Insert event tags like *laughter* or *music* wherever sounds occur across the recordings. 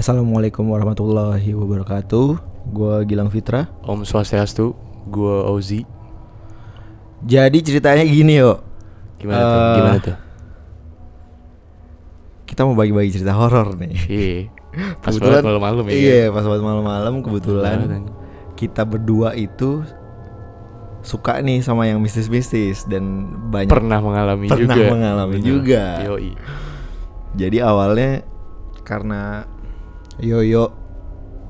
Assalamualaikum warahmatullahi wabarakatuh. Gua Gilang Fitra. Om Swastiastu, gua Ozi. Jadi ceritanya gini yo. Gimana tuh? Eh, Gimana tuh? Kita mau bagi-bagi cerita horor nih. Iya. *laughs* Pas banget malam-malam ya. Iya, pas banget malam-malam kebetulan kita berdua itu suka nih sama yang mistis-mistis dan banyak Pernah mengalami Pernah juga. mengalami Bener. juga. Yoi. Jadi awalnya karena Yoyo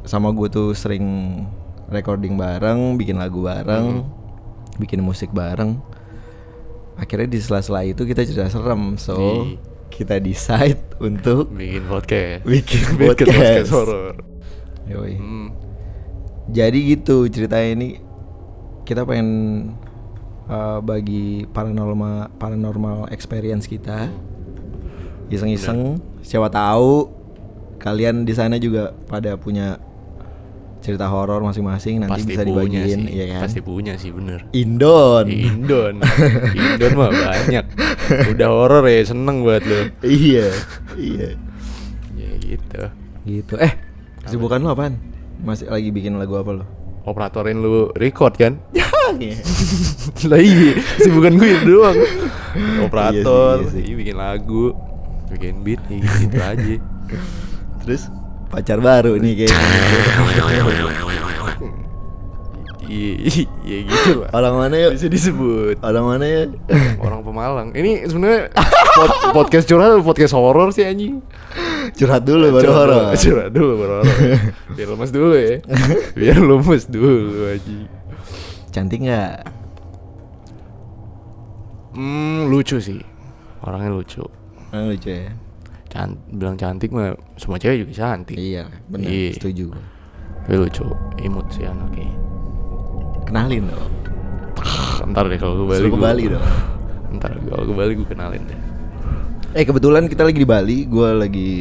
sama gue tuh sering recording bareng, bikin lagu bareng, bikin musik bareng. Akhirnya di sela-sela itu kita cerita serem, so kita decide untuk Bikin podcast. bikin *laughs* Bikin podcast podcast. horor. Yoi. Hmm. Jadi gitu ceritanya ini kita pengen uh, bagi paranormal paranormal experience kita. Iseng-iseng, siapa tahu kalian di sana juga pada punya cerita horor masing-masing nanti Pasti bisa dibagiin, sih. iya kan? Pasti punya sih bener. Indon. Indon. *laughs* Indon mah banyak. Udah horor ya, seneng buat lu. iya, iya. Ya gitu. Gitu. Eh, kesibukan lu apaan? Masih lagi bikin lagu apa lo? Operatorin lu record kan? Iya. *laughs* lah iya, sibukan gue itu doang. Operator, Iya sih, iya sih. iya, bikin lagu, bikin beat, iya, gitu aja. *laughs* Terus pacar baru nih kayaknya. *laughs* Iya, iya gitu lah. Orang mana yuk? Bisa disebut Orang mana ya? *laughs* orang Pemalang. Ini sebenarnya pod- podcast curhat atau podcast horor sih anjing. Curhat dulu baru horor. Curhat dulu baru horor. *laughs* Biar lemes dulu ya. Biar lemes dulu anjing. Cantik nggak? Hmm, lucu sih. Orangnya lucu. Ah, lucu ya. Can bilang cantik mah semua cewek juga cantik. Iya, benar. Iya. Setuju. Tapi lucu, imut sih anaknya. Kenalin dong. Ntar deh kalau gue balik. Suruh ke gua- Bali dong. Ntar kalau gue balik gue kenalin deh. Eh kebetulan kita lagi di Bali, gue lagi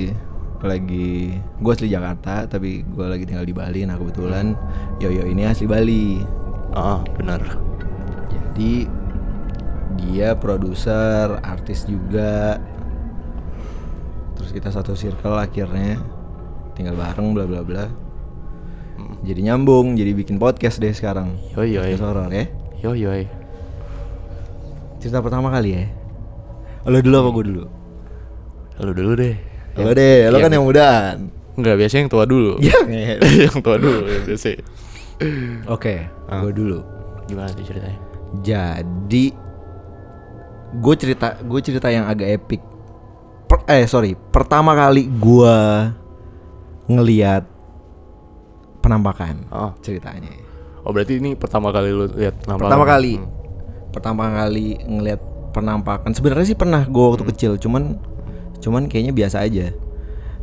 lagi gue asli Jakarta tapi gue lagi tinggal di Bali. Nah kebetulan Yoyo ini asli Bali. Ah, benar. Jadi dia produser, artis juga. Terus kita satu circle akhirnya tinggal bareng bla bla bla. Jadi nyambung, jadi bikin podcast deh sekarang. Yoi yoi. Podcast ya. Yo yoi. Cerita pertama kali ya. Lo dulu apa gue dulu? Lu dulu deh. Lo deh, lo kan yang mudaan. Enggak, biasanya yang tua dulu. Ya. *laughs* yang tua dulu ya, biasa. Oke, Ah. gue dulu. Gimana sih ceritanya? Jadi gue cerita gue cerita yang agak epic. Eh sorry, pertama kali gue ngeliat penampakan Oh. ceritanya. Oh, berarti ini pertama kali lu lihat penampakan? Pertama kali, Hmm. pertama kali ngeliat penampakan. Sebenarnya sih pernah gue waktu Hmm. kecil, cuman cuman kayaknya biasa aja.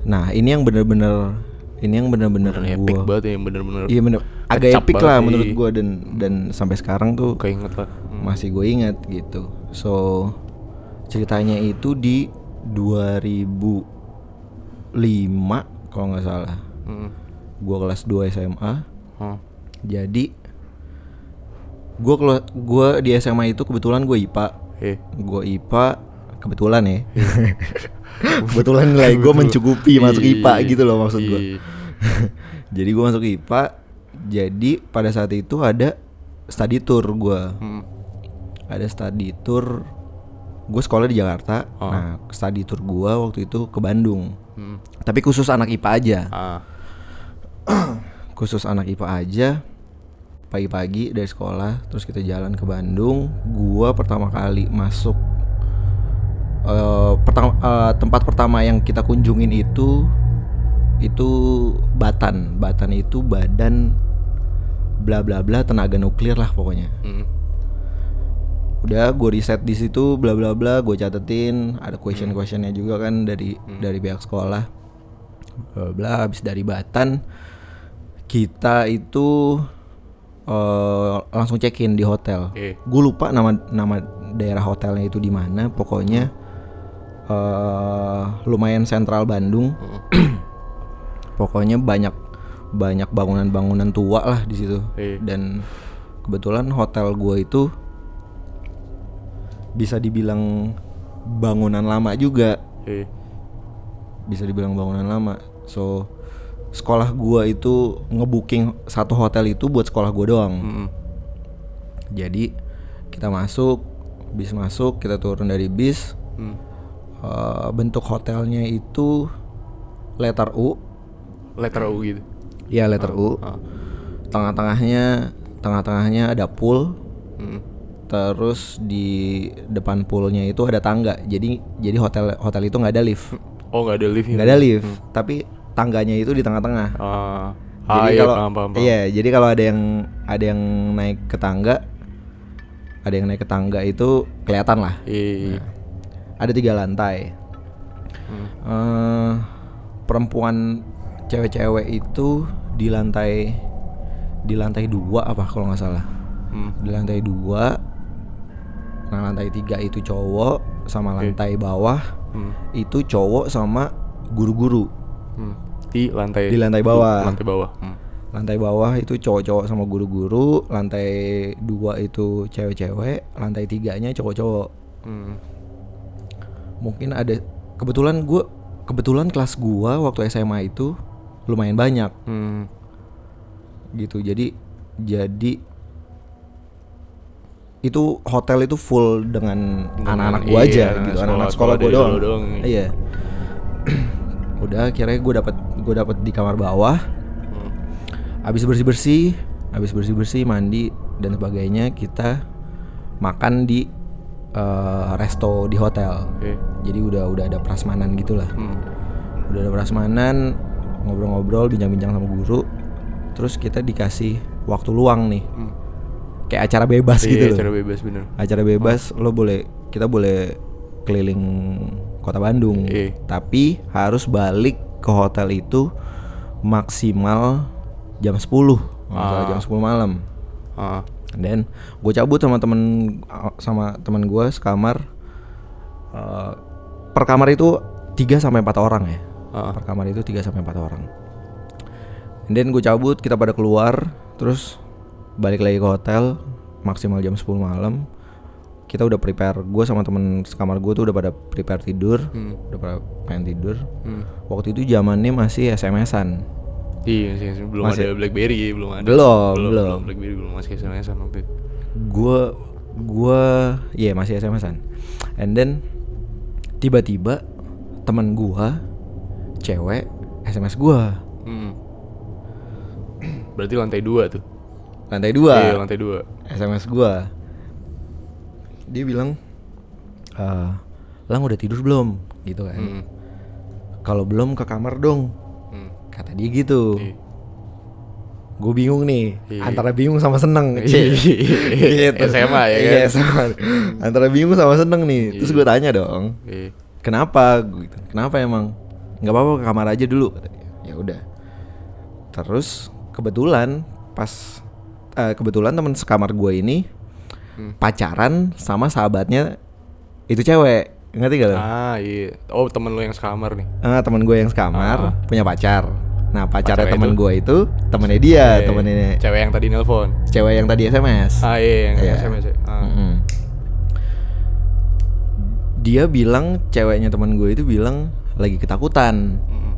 Nah ini yang bener-bener ini yang bener-bener Bener epic gue banget ya, yang bener-bener Iya bener agak epic lah menurut gue dan dan sampai sekarang tuh keinget lah. Hmm. masih gue ingat gitu. So ceritanya itu di 2005 kalau nggak salah. Hmm. Gue kelas 2 SMA. Oh. Jadi gue kalau gue di SMA itu kebetulan gue IPA. Eh. Gue IPA kebetulan ya. *laughs* kebetulan nilai gue mencukupi masuk IPA gitu loh maksud gue. Iya. *laughs* Jadi gue masuk IPA. Jadi pada saat itu ada study tour gue. Hmm. ada study tour gue sekolah di Jakarta Oh. nah study tour gue waktu itu ke Bandung Hmm. tapi khusus anak IPA aja Ah. *clears throat* khusus anak IPA aja pagi-pagi dari sekolah terus kita jalan ke Bandung gue pertama kali masuk eh, pertama eh, tempat pertama yang kita kunjungin itu itu Batan Batan itu badan bla bla bla tenaga nuklir lah pokoknya Hmm. Udah gue riset di situ bla bla bla gue catetin. Ada question questionnya juga kan dari dari pihak sekolah. Bla bla habis dari Batan kita itu eh, langsung check in di hotel. Eh. gue lupa nama nama daerah hotelnya itu di mana. Pokoknya eh lumayan sentral Bandung. *clears throat* Pokoknya banyak banyak bangunan-bangunan tua lah di situ. Eh. dan kebetulan hotel gue itu bisa dibilang bangunan lama juga Eh. bisa dibilang bangunan lama. So sekolah gua itu ngebooking satu hotel itu buat sekolah gua doang. Mm-mm. Jadi kita masuk, bis masuk, kita turun dari bis. Mm. Eh, bentuk hotelnya itu letter U, Letter U gitu. ya letter U. Ah. Tengah-tengahnya, tengah-tengahnya ada pool. Mm. Terus di depan poolnya itu ada tangga. Jadi jadi hotel hotel itu nggak ada lift, Oh nggak ada lift nggak ada lift. Tapi tangganya itu di tengah-tengah. Ah, Jadi ah iya kalau iya, jadi kalau ada yang ada yang naik ke tangga, ada yang naik ke tangga itu kelihatan lah. Iya. Ada tiga lantai. Hmm. eh perempuan cewek-cewek itu di lantai di lantai dua apa kalau nggak salah Hmm. di lantai dua nah lantai tiga itu cowok sama Oke. lantai bawah Hmm. itu cowok sama guru-guru Hmm. Di lantai Di lantai bawah. Lantai bawah. Hmm. lantai bawah itu cowok-cowok sama guru-guru lantai dua itu cewek-cewek lantai tiganya cowok-cowok Hmm. mungkin ada kebetulan gua kebetulan kelas gua waktu SMA itu lumayan banyak Hmm. gitu jadi jadi itu hotel itu full dengan anak-anak gua iya, aja gitu anak-anak sekolah sekolah gua dari doang doang. iya *clears throat* udah akhirnya gua dapat gua dapat di kamar bawah Hmm. habis bersih bersih habis bersih bersih mandi dan sebagainya kita makan di eh, resto di hotel Oke. jadi udah udah ada prasmanan gitulah Hmm. udah ada prasmanan ngobrol-ngobrol bincang-bincang sama guru terus kita dikasih waktu luang nih Hmm. Kayak acara bebas Iya, gitu loh cara bebas bener. acara bebas lo boleh kita boleh keliling kota Bandung Iya. tapi harus balik ke hotel itu maksimal jam 10 nggak salah, Ah. jam 10 malam Ah. dan gue cabut sama temen sama teman gue sekamar Eh, per kamar itu 3 sampai 4 orang ya Ah. per kamar itu 3 sampai 4 orang And then gue cabut kita pada keluar terus balik lagi ke hotel maksimal jam 10 malam kita udah prepare gue sama temen sekamar gue tuh udah pada prepare tidur Hmm. udah pada pengen tidur Hmm. waktu itu zamannya masih SMS-an Iya, sih, belum Masih- ada BlackBerry, belum ada. Belum, belum. BlackBerry belum masih SMS-an waktu itu. gue gue ya masih SMS-an and then tiba-tiba teman gue cewek SMS gue Hmm. *clears throat* Berarti lantai dua tuh. Lantai dua Iya, lantai dua. SMS gua dia bilang eh lang udah tidur belum gitu kan Hmm. kalau belum ke kamar dong Hmm. kata dia gitu Iya. gue bingung nih Iya. antara bingung sama seneng Iya. Cih. SMA ya kan? Iya, SMA. antara bingung sama seneng nih terus gue tanya dong Iya. kenapa gitu kenapa emang nggak apa-apa ke kamar aja dulu ya udah terus kebetulan pas eh, kebetulan teman sekamar gue ini Hmm. pacaran sama sahabatnya itu cewek ngerti gak lo? Ah, iya. Oh, temen lu yang sekamar nih. Ah, teman gue yang sekamar Ah. punya pacar nah pacarnya teman itu? gue itu temennya dia Iya, temennya Cewek yang tadi nelpon. cewek yang tadi SMS Ah, iya, yang Iya. SMS. Ah. Mm-mm. dia bilang ceweknya teman gue itu bilang lagi ketakutan Mm.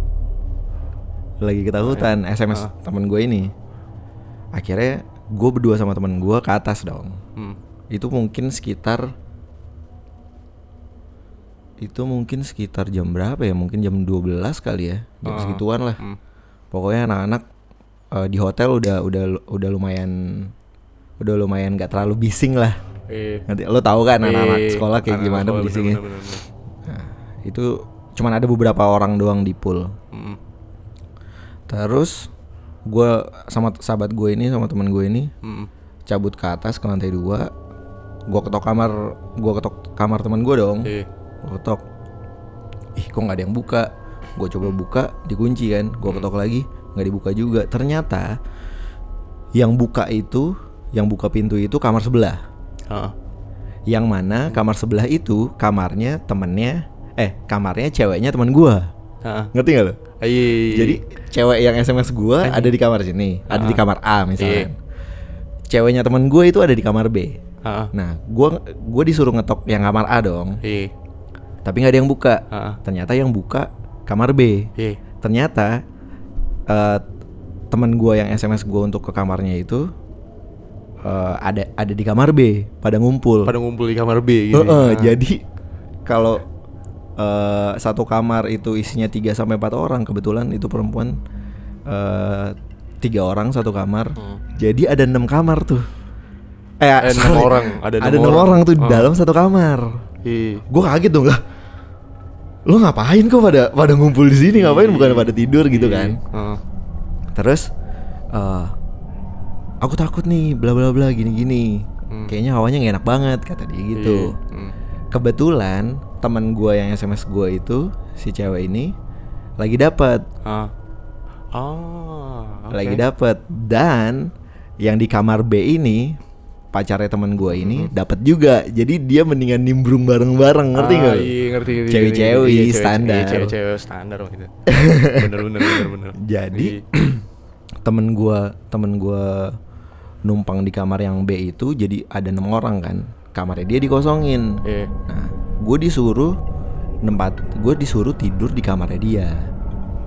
lagi ketakutan SMS Ah. temen gue ini akhirnya gue berdua sama temen gue ke atas dong Hmm. itu mungkin sekitar itu mungkin sekitar jam berapa ya mungkin jam 12 kali ya jam Ah. segituan lah Hmm. pokoknya anak-anak eh, di hotel udah udah udah lumayan udah lumayan gak terlalu bising lah Iya. nanti lo tahu kan anak-anak Iya, sekolah kayak anak-anak gimana sekolah, bisingnya bener, bener, bener. Nah, itu cuman ada beberapa orang doang di pool Mm. terus gue sama sahabat gue ini sama teman gue ini Mm. cabut ke atas ke lantai dua. Gue ketok kamar gue ketok kamar teman gue dong. Iya. gue ketok. Ih kok nggak ada yang buka? Gue coba buka dikunci kan. Gue ketok lagi nggak dibuka juga. Ternyata yang buka itu yang buka pintu itu kamar sebelah. Ah. yang mana kamar sebelah itu kamarnya temennya eh kamarnya ceweknya teman gue Ah. ngerti gak lo jadi cewek yang SMS gue ada di kamar sini ada di kamar A misalnya Iya. ceweknya teman gue itu ada di kamar B Ah. nah gue gue disuruh ngetok yang kamar A dong Iya. tapi nggak ada yang buka Ah. ternyata yang buka kamar B. Iya. Ternyata eh teman gua yang SMS gua untuk ke kamarnya itu eh, ada ada di kamar B, pada ngumpul. Pada ngumpul di kamar B gitu. Heeh, Nah. jadi kalau eh, satu kamar itu isinya 3 sampai 4 orang, kebetulan itu perempuan eh tiga orang satu kamar. Hmm. Jadi ada enam kamar tuh. Eh, Eh, enam sorry. orang, ada enam orang. orang tuh di Oh. dalam satu kamar. Gue kaget dong lah. Lo ngapain kok pada pada ngumpul di sini ngapain bukan pada tidur gitu kan? Heeh. Terus eh aku takut nih bla bla bla gini gini. Hmm. Kayaknya hawanya nggak enak banget kata dia gitu. Hmm. Kebetulan teman gua yang SMS gua itu si cewek ini lagi dapat, Ah. Ah. oke. lagi dapat dan yang di kamar B ini pacarnya teman gua ini dapat juga. Jadi dia mendingan nimbrung bareng-bareng ngerti Hmm. Ah, lu? Iya ngerti ngerti. Cewek-cewek ngerti. Iya, standar. Iya, cewek-cewek standar gitu. *laughs* bener bener bener bener. Jadi Iya. *clears throat* temen gua temen gua numpang di kamar yang B itu jadi ada enam orang kan kamarnya dia dikosongin Iya. nah gue disuruh nempat gue disuruh tidur di kamarnya dia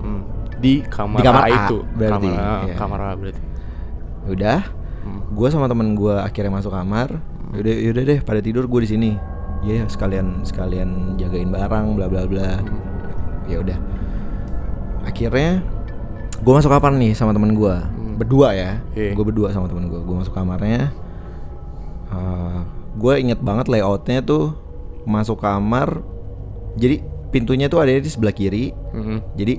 Hmm. Di kamar, Di kamar A, A, itu. berarti, Kamar A, iya. kamar A berarti. udah Hmm. gue sama temen gue akhirnya masuk kamar yaudah yaudah deh pada tidur gue di sini Iya sekalian sekalian jagain barang bla bla bla ya udah akhirnya gue masuk kamar nih sama temen gue berdua ya Iya. gue berdua sama temen gue gue masuk kamarnya gue inget banget layoutnya tuh masuk kamar jadi pintunya tuh ada di sebelah kiri Mhm. jadi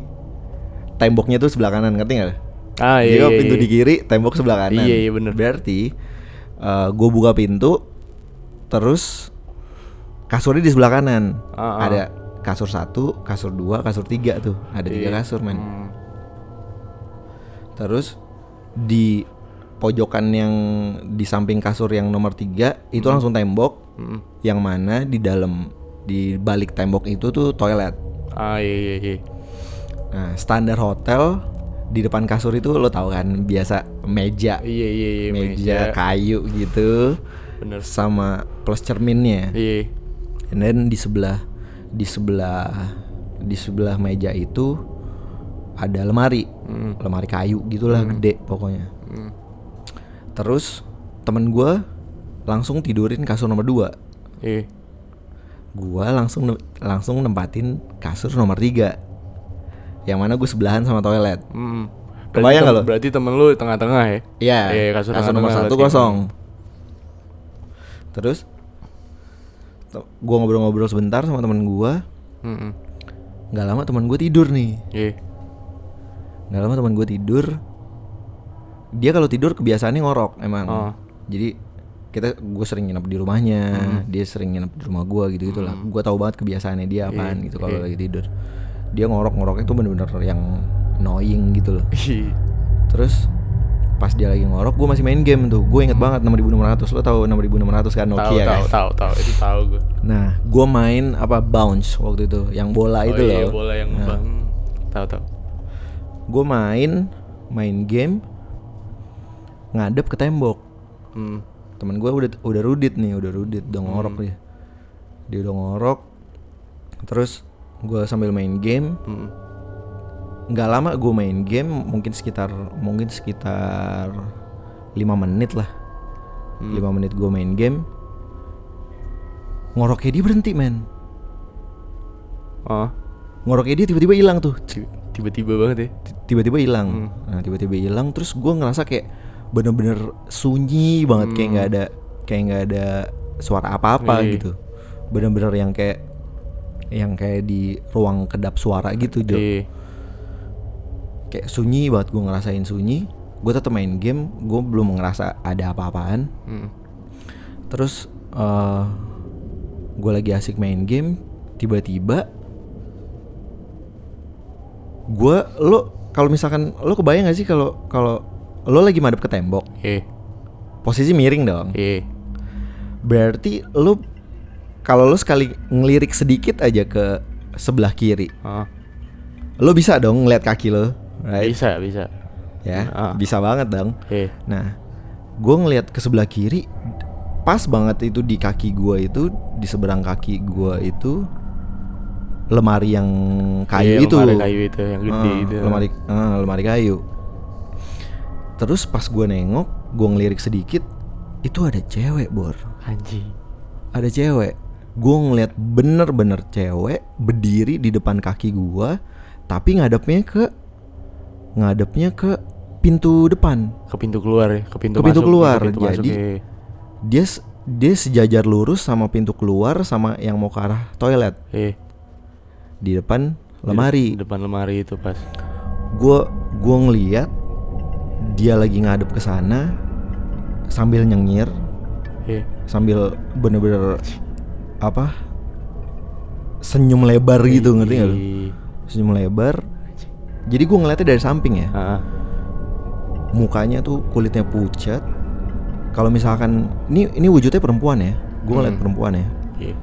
temboknya tuh sebelah kanan ngerti nggak Ah jadi iya. kalau iya, pintu iya. di kiri tembok sebelah kanan Iya, iya, bener. berarti gue buka pintu terus kasurnya di sebelah kanan ah. ada kasur satu kasur dua kasur tiga tuh ada tiga Iya. kasur men Hmm. Terus di pojokan yang di samping kasur yang nomor tiga itu Hmm. langsung tembok, Mhm. yang mana di dalam di balik tembok itu tuh toilet. Ah iya iya iya. Nah standar hotel di depan kasur itu lo tau kan biasa meja, Iya iya iya meja kayu gitu, Bener. sama plus cerminnya. Iya. And then di sebelah di sebelah di sebelah meja itu ada lemari, Hmm. lemari kayu gitulah gede pokoknya. Hmm. Terus temen gua langsung tidurin kasur nomor 2 Iya. Gua langsung ne- langsung nempatin kasur nomor 3 Yang mana gue sebelahan sama toilet Hmm. Kebayang nggak lo? Berarti temen lu tengah-tengah ya? Iya Iya, kasur kasur, nomor satu kosong Terus Gua ngobrol-ngobrol sebentar sama temen gua Hmm. nggak lama temen gue tidur nih Iya. nggak lama temen gue tidur Dia kalau tidur kebiasaannya ngorok emang Oh. Jadi kita gue sering nginep di rumahnya, Hmm. dia sering nginep di rumah gue gitu gitulah. Gue tahu banget kebiasaannya dia apaan Iya, gitu kalau iya. lagi tidur. Dia ngorok ngorok itu bener-bener yang annoying gitu loh. Iya. Terus pas dia lagi ngorok, gue masih main game tuh. Gue inget banget 6600 lo tahu 6600 kan Nokia tahu kan. tahu tahu itu tahu gue. Nah, gue main apa bounce waktu itu, yang bola itu oh, iya, loh. bola yang Nah, bang. Tahu tahu. gue main main game ngadep ke tembok. Hmm. temen gue udah udah rudit nih udah rudit udah ngorok dia dia udah ngorok terus gue sambil main game Hmm. nggak lama gue main game mungkin sekitar mungkin sekitar lima menit lah Hmm. lima menit gue main game ngoroknya dia berhenti men Oh. ngoroknya dia tiba-tiba hilang tuh ti- Tiba-tiba banget ya. Tiba-tiba hilang Hmm. nah tiba-tiba hilang terus gue ngerasa kayak bener-bener sunyi banget kayak nggak ada kayak nggak ada suara apa-apa Hmm. Iya. gitu bener-bener yang kayak yang kayak di ruang kedap suara gitu Jo Iya. kayak sunyi banget gue ngerasain sunyi gue tetap main game gue belum ngerasa ada apa-apaan Hmm. terus eh gue lagi asik main game tiba-tiba gue lo kalau misalkan lo kebayang gak sih kalau kalau lo lagi madep ke tembok Iya. posisi miring dong Iya. berarti lo kalau lo sekali ngelirik sedikit aja ke sebelah kiri Ah. lo bisa dong ngeliat kaki lo right Bisa, bisa. ya Ah. bisa banget dong Iya. Nah, gue ngeliat ke sebelah kiri, pas banget itu di kaki gue itu, di seberang kaki gue itu, lemari yang kayu Iya, itu. lemari kayu itu yang gede Ah, itu. Lemari ah, lemari kayu. Terus pas gue nengok, gue ngelirik sedikit, itu ada cewek bor. Anjing. Ada cewek. Gue ngeliat bener-bener cewek berdiri di depan kaki gue, tapi ngadepnya ke ngadepnya ke pintu depan. Ke pintu keluar ya, ke pintu Ke pintu masuk, keluar, ke pintu masuk, jadi- iya. Dia dia sejajar lurus sama pintu keluar sama yang mau ke arah toilet Iya. di depan lemari. Di depan lemari itu pas. Gue gua ngeliat dia lagi ngadep ke sana sambil nyengir, Iya. sambil bener-bener apa senyum lebar gitu ngerti gak lu? Senyum lebar. Jadi gue ngeliatnya dari samping ya. Ah, Mukanya tuh kulitnya pucat. Kalau misalkan ini ini wujudnya perempuan ya. Gue ngeliat Hmm. perempuan ya. iya.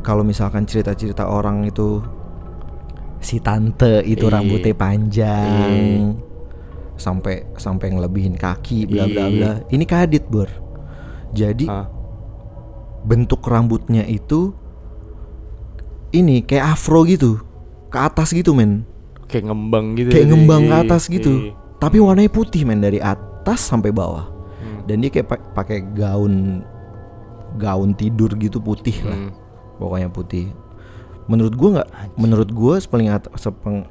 Kalau misalkan cerita-cerita orang itu si tante itu Iya. rambutnya panjang Iya. Sampai sampai ngelebihin kaki bla bla Iya. bla. Ini kadit, Bor. Jadi Ah, bentuk rambutnya itu ini kayak afro gitu. Ke atas gitu, men. kayak ngembang gitu. Kayak ngembang ke Iya, atas gitu. iya. Tapi warnanya putih, men, dari atas sampai bawah. Hmm. Dan dia kayak pa- pakai gaun gaun tidur gitu putih lah. Hmm. Pokoknya putih. Menurut gua nggak menurut gua sepeng,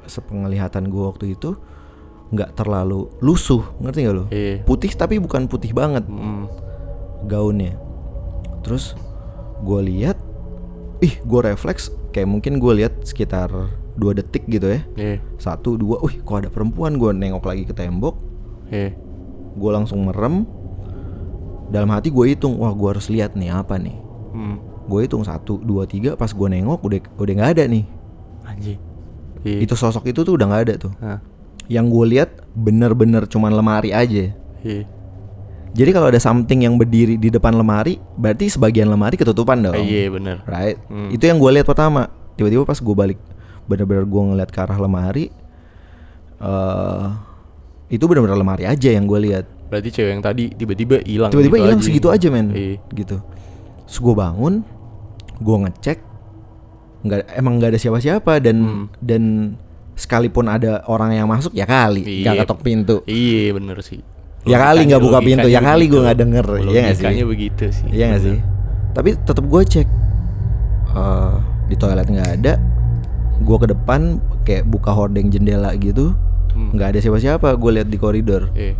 sepenglihatan gua waktu itu nggak terlalu lusuh, ngerti gak lo? Iya. Putih tapi bukan putih banget Hmm. gaunnya. Terus gua lihat ih gua refleks kayak mungkin gua lihat sekitar dua detik gitu ya. Iya. Satu, dua, wih kok ada perempuan Gua nengok lagi ke tembok Iya. Gue langsung merem Dalam hati gue hitung Wah gue harus lihat nih apa nih Hmm. Gue hitung satu, dua, tiga Pas gue nengok udah udah nggak ada nih Anjing. Iya. Itu sosok itu tuh udah nggak ada tuh Ah, Yang gue lihat bener-bener cuman lemari aja Iya. Jadi kalau ada something yang berdiri di depan lemari Berarti sebagian lemari ketutupan dong Ah, Iya bener. Right Hmm. Itu yang gue lihat pertama Tiba-tiba pas gue balik Bener-bener gue ngeliat ke arah lemari eh Itu bener-bener lemari aja yang gue lihat Berarti cewek yang tadi tiba-tiba hilang. tiba-tiba gitu hilang aja. segitu aja men Iya. gitu terus gue bangun gue ngecek nggak emang nggak ada siapa-siapa dan Hmm. dan sekalipun ada orang yang masuk ya kali Iya. nggak ketok pintu Iya bener sih. Ya kali nggak buka pintu, ya kali gua nggak denger, iya nggak sih? Begitu sih. iya nggak sih tapi tetap gue cek Eh, di toilet nggak ada gue ke depan kayak buka hordeng jendela gitu Hmm. nggak ada siapa-siapa gue lihat di koridor Iya.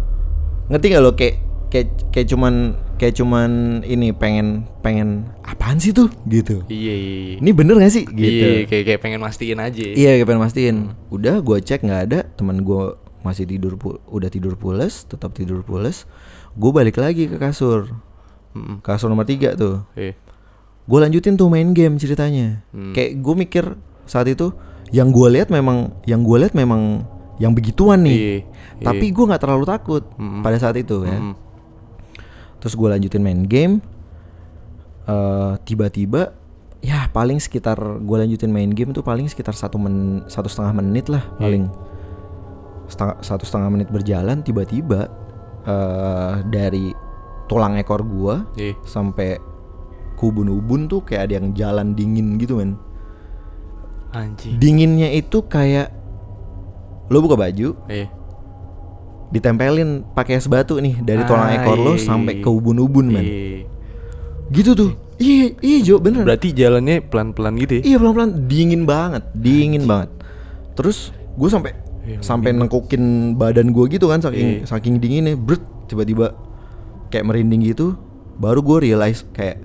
ngerti gak lo kayak kayak kayak cuman kayak cuman ini pengen pengen apaan sih tuh? Gitu. Iya, iya, iya. ini bener gak sih? Gitu. Iya, kayak kayak pengen mastiin aja. iya kayak pengen mastiin. Udah gue cek nggak ada. Teman gue masih tidur udah tidur pules tetap tidur pules. Gue balik lagi ke kasur. Kasur nomor tiga tuh. Iya. gue lanjutin tuh main game ceritanya. Hmm. kayak gue mikir saat itu yang gue lihat memang yang gue lihat memang yang begituan nih. Iya, tapi gue nggak terlalu takut Mm-mm. pada saat itu ya. Terus gue lanjutin main game eh tiba-tiba ya paling sekitar gue lanjutin main game tuh paling sekitar satu men satu setengah menit lah Iya. paling setengah satu setengah menit berjalan tiba-tiba eh dari tulang ekor gue Iya. sampai ke ubun-ubun tuh kayak ada yang jalan dingin gitu men Anjing. dinginnya itu kayak lo buka baju Iya. Ditempelin pakai es batu nih dari tulang Ah, ekor lo iya, sampai iya. ke ubun-ubun men Iya. gitu tuh iya iya Jo bener Berarti jalannya pelan-pelan gitu ya? iya pelan-pelan dingin banget dingin banget terus gue sampai Iya, sampai nengkukin badan gue gitu kan saking Iya. saking dinginnya brut tiba-tiba kayak merinding gitu baru gue realize kayak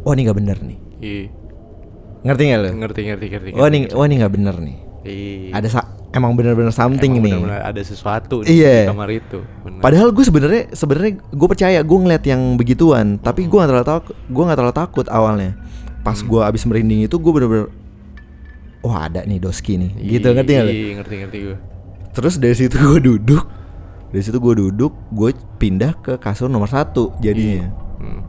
wah ini nggak bener nih Iya. ngerti nggak lo Ngerti, ngerti, ngerti. wah ini wah ini nggak bener nih Iya. ada sa- emang bener-bener something Emang nih benar-benar ada sesuatu Iya. di kamar itu. Benar. Padahal gue sebenarnya sebenarnya gue percaya gue ngeliat yang begituan, tapi gue nggak terlalu takut, gue nggak terlalu takut awalnya. Pas gue abis merinding itu gue bener-bener, wah ada nih doski nih, gitu ngerti nggak? lo? Iya, ngerti, ngerti gue. Terus dari situ gue duduk, dari situ gue duduk, gue pindah ke kasur nomor satu jadinya, Hmm.